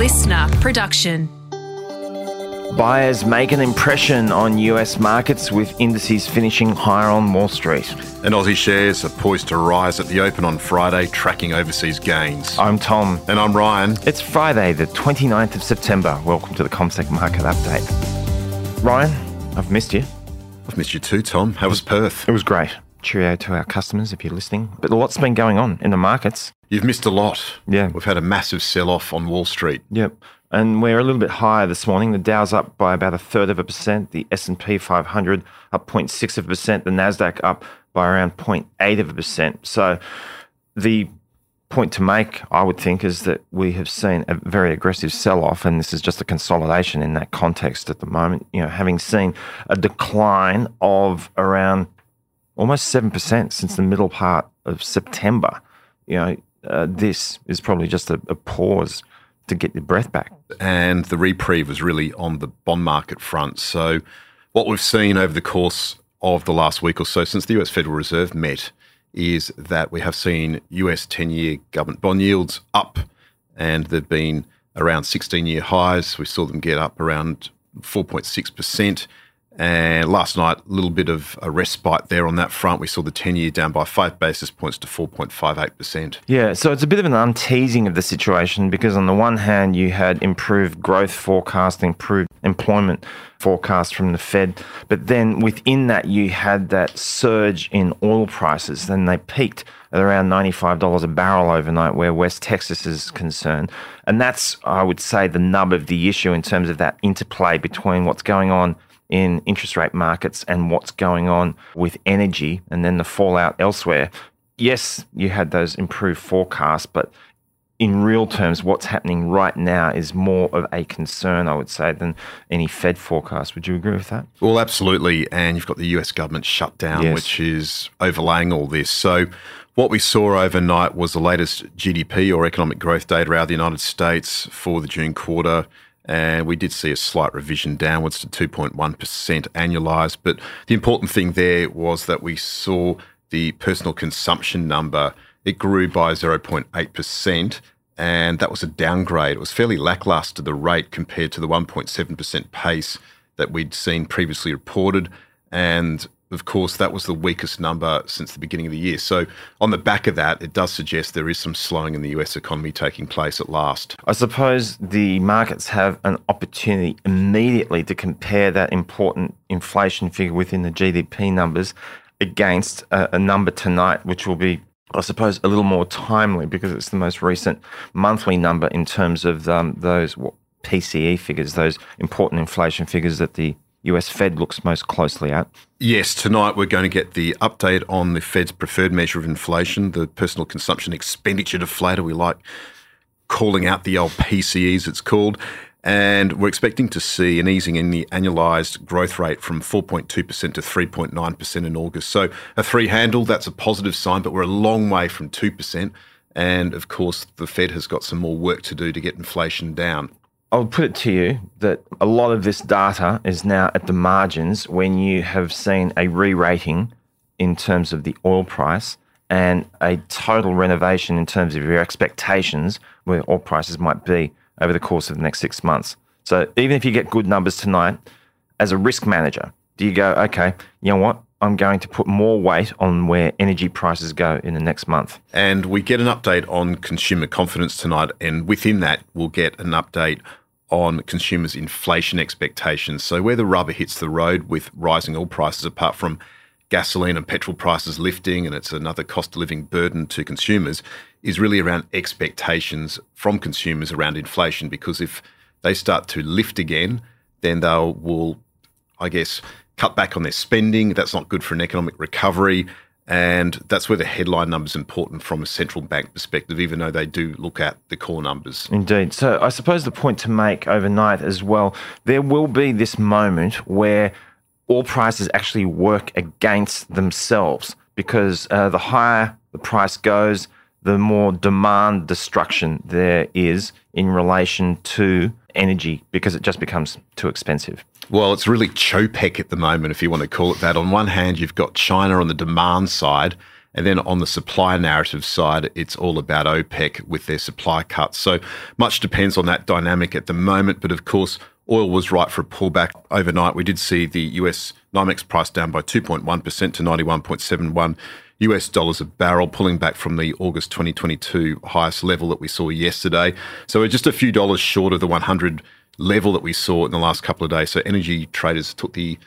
listener production. Buyers make an impression on US markets with indices finishing higher on Wall Street. And Aussie shares are poised to rise at the open on Friday, tracking overseas gains. I'm Tom. And I'm Ryan. It's Friday, the 29th of September. Welcome to the CommSec Market Update. Ryan, I've missed you. I've missed you too, Tom. How was Perth? It was great. Cheerio to our customers if you're listening. But a lot's been going on in the markets. You've missed a lot. Yeah. We've had a massive sell off on Wall Street. Yep. And we're a little bit higher this morning. The Dow's up by about a third of a percent. The S&P 500 up 0.6 of a percent. The Nasdaq up by around 0.8 of a percent. So the point to make, I would think, is that we have seen a very aggressive sell-off, and this is just a consolidation in that context at the moment. You know, having seen a decline of around almost seven percent since the middle part of September. You know, uh, this is probably just a, a pause to get your breath back. And the reprieve was really on the bond market front. So, what we've seen over the course of the last week or so since the US Federal Reserve met is that we have seen US 10 year government bond yields up, and they've been around 16 year highs. We saw them get up around 4.6%. And last night, a little bit of a respite there on that front. We saw the 10 year down by five basis points to 4.58%. Yeah, so it's a bit of an unteasing of the situation because, on the one hand, you had improved growth forecast, improved employment forecast from the Fed. But then within that, you had that surge in oil prices. Then they peaked at around $95 a barrel overnight, where West Texas is concerned. And that's, I would say, the nub of the issue in terms of that interplay between what's going on in interest rate markets and what's going on with energy and then the fallout elsewhere. Yes, you had those improved forecasts, but in real terms, what's happening right now is more of a concern, I would say, than any Fed forecast. Would you agree with that? Well, absolutely. And you've got the US government shutdown, Yes. which is overlaying all this. So, what we saw overnight was the latest GDP or economic growth data out of the United States for the June quarter. And we did see a slight revision downwards to 2.1% annualized. But the important thing there was that we saw the personal consumption number, it grew by 0.8%. And that was a downgrade. It was fairly lackluster, the rate compared to the 1.7% pace that we'd seen previously reported. And of course, that was the weakest number since the beginning of the year. So, on the back of that, it does suggest there is some slowing in the US economy taking place at last. I suppose the markets have an opportunity immediately to compare that important inflation figure within the GDP numbers against a, a number tonight, which will be, I suppose, a little more timely because it's the most recent monthly number in terms of um, those PCE figures, those important inflation figures that the US Fed looks most closely at. Yes, tonight we're going to get the update on the Fed's preferred measure of inflation, the personal consumption expenditure deflator. We like calling out the old PCEs, it's called. And we're expecting to see an easing in the annualized growth rate from 4.2% to 3.9% in August. So a three handle, that's a positive sign, but we're a long way from 2%. And of course, the Fed has got some more work to do to get inflation down. I'll put it to you that a lot of this data is now at the margins when you have seen a re rating in terms of the oil price and a total renovation in terms of your expectations where oil prices might be over the course of the next six months. So even if you get good numbers tonight, as a risk manager, do you go, okay, you know what? I'm going to put more weight on where energy prices go in the next month. And we get an update on consumer confidence tonight. And within that, we'll get an update on consumers' inflation expectations. So, where the rubber hits the road with rising oil prices, apart from gasoline and petrol prices lifting, and it's another cost of living burden to consumers, is really around expectations from consumers around inflation. Because if they start to lift again, then they will, I guess, cut back on their spending. That's not good for an economic recovery. And that's where the headline number is important from a central bank perspective, even though they do look at the core numbers. Indeed. So I suppose the point to make overnight as well, there will be this moment where all prices actually work against themselves because uh, the higher the price goes, the more demand destruction there is in relation to energy because it just becomes too expensive. Well, it's really Chopec at the moment, if you want to call it that. On one hand, you've got China on the demand side, And then on the supply narrative side, it's all about OPEC with their supply cuts. So much depends on that dynamic at the moment. But of course, oil was right for a pullback overnight. We did see the US NYMEX price down by 2.1% to 91.71 US dollars a barrel, pulling back from the August 2022 highest level that we saw yesterday. So we're just a few dollars short of the 100 level that we saw in the last couple of days. So energy traders took the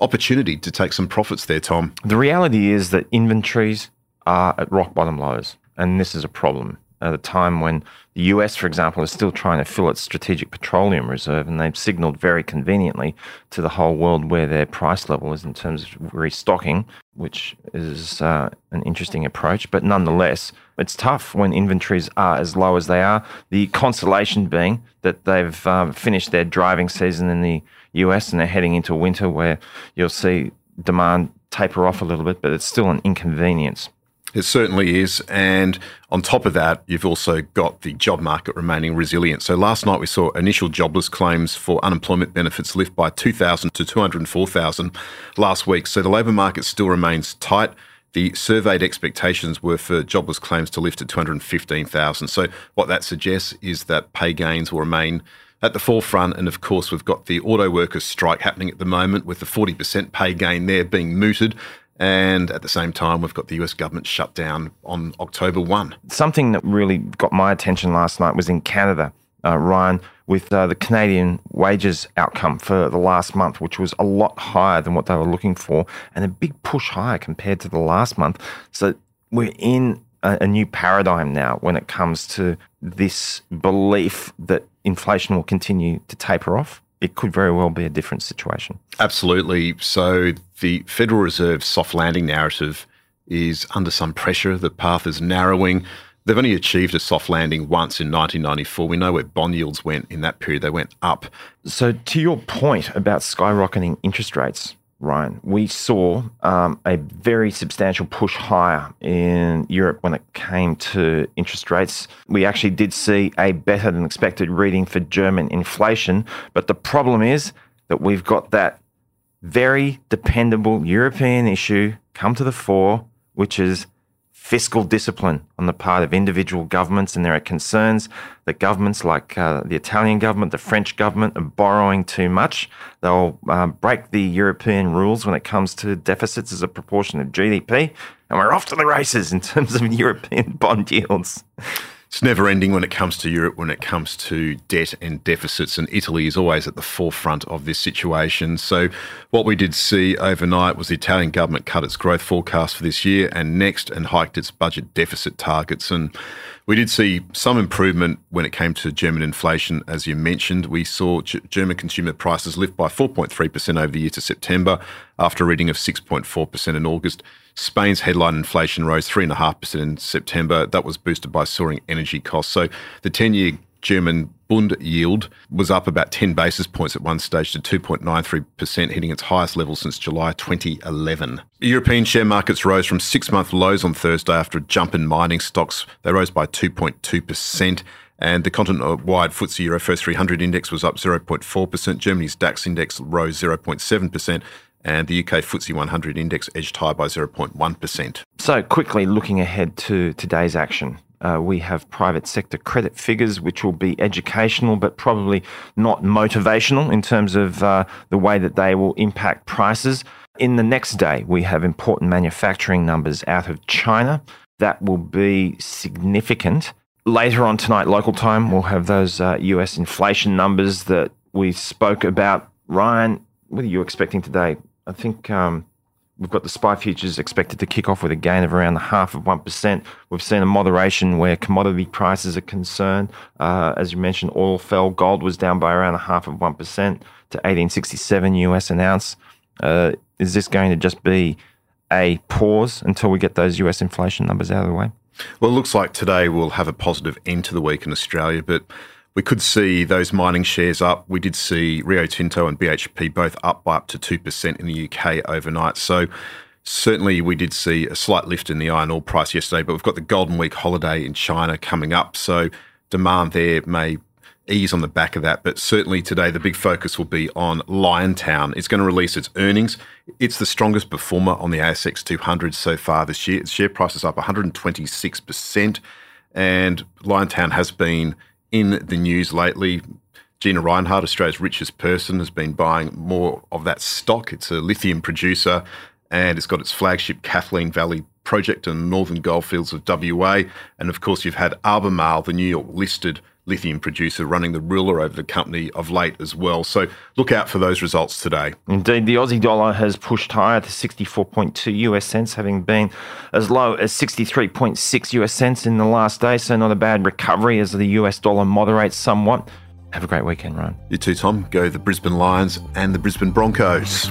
opportunity to take some profits there, Tom. The reality is that inventories are at rock bottom lows, and this is a problem at a time when the US, for example, is still trying to fill its strategic petroleum reserve, and they've signaled very conveniently to the whole world where their price level is in terms of restocking, which is uh, an interesting approach. But nonetheless, it's tough when inventories are as low as they are. The consolation being that they've um, finished their driving season in the US and they're heading into winter where you'll see demand taper off a little bit, but it's still an inconvenience. It certainly is. And on top of that, you've also got the job market remaining resilient. So last night we saw initial jobless claims for unemployment benefits lift by 2,000 to 204,000 last week. So the labour market still remains tight. The surveyed expectations were for jobless claims to lift to 215,000. So what that suggests is that pay gains will remain at the forefront. And of course, we've got the auto workers strike happening at the moment with the 40% pay gain there being mooted. And at the same time, we've got the US government shut down on October 1. Something that really got my attention last night was in Canada, uh, Ryan, with uh, the Canadian wages outcome for the last month, which was a lot higher than what they were looking for and a big push higher compared to the last month. So we're in a, a new paradigm now when it comes to this belief that inflation will continue to taper off it could very well be a different situation. Absolutely. So the Federal Reserve soft landing narrative is under some pressure. The path is narrowing. They've only achieved a soft landing once in 1994. We know where bond yields went in that period, they went up. So, to your point about skyrocketing interest rates, Ryan, we saw um, a very substantial push higher in Europe when it came to interest rates. We actually did see a better than expected reading for German inflation, but the problem is that we've got that very dependable European issue come to the fore, which is fiscal discipline on the part of individual governments, and there are concerns that governments like uh, the Italian government, the French government, are borrowing too much. They'll uh, break the European rules when it comes to deficits as a proportion of GDP, and we're off to the races in terms of European bond yields it's never ending when it comes to Europe, when it comes to debt and deficits, and Italy is always at the forefront of this situation. So, what we did see overnight was the Italian government cut its growth forecast for this year and next and hiked its budget deficit targets. And we did see some improvement when it came to German inflation, as you mentioned. We saw G- German consumer prices lift by 4.3% over the year to September after a reading of 6.4% in August. Spain's headline inflation rose 3.5% in September. That was boosted by soaring energy costs. So the 10 year German Bund yield was up about 10 basis points at one stage to 2.93%, hitting its highest level since July 2011. European share markets rose from six month lows on Thursday after a jump in mining stocks. They rose by 2.2%. And the continent wide FTSEurofirst 300 index was up 0.4%. Germany's DAX index rose 0.7% and the UK FTSE 100 index edged higher by 0.1%. So, quickly looking ahead to today's action. Uh, we have private sector credit figures, which will be educational, but probably not motivational in terms of uh, the way that they will impact prices. In the next day, we have important manufacturing numbers out of China. That will be significant. Later on tonight, local time, we'll have those uh, US inflation numbers that we spoke about. Ryan, what are you expecting today? I think um, we've got the SPI futures expected to kick off with a gain of around the half of 1%. We've seen a moderation where commodity prices are concerned. Uh, as you mentioned, oil fell, gold was down by around a half of 1% to 1867 US an ounce. Uh, is this going to just be a pause until we get those US inflation numbers out of the way? Well, it looks like today we'll have a positive end to the week in Australia, but we could see those mining shares up. We did see Rio Tinto and BHP both up by up to 2% in the UK overnight. So certainly we did see a slight lift in the iron ore price yesterday, but we've got the Golden Week holiday in China coming up. So demand there may ease on the back of that. But certainly today, the big focus will be on Liontown. It's going to release its earnings. It's the strongest performer on the ASX 200 so far this year. Its share price is up 126%. And Liontown has been in the news lately. Gina Rinehart, Australia's richest person, has been buying more of that stock. It's a lithium producer and it's got its flagship Kathleen Valley project in the northern goldfields of WA. And of course, you've had Albemarle, the New York listed lithium producer, running the ruler over the company of late as well. So look out for those results today. Indeed, the Aussie dollar has pushed higher to 64.2 US cents, having been as low as 63.6 US cents in the last day. So not a bad recovery as the US dollar moderates somewhat. Have a great weekend, Ryan. You too, Tom. Go the Brisbane Lions and the Brisbane Broncos.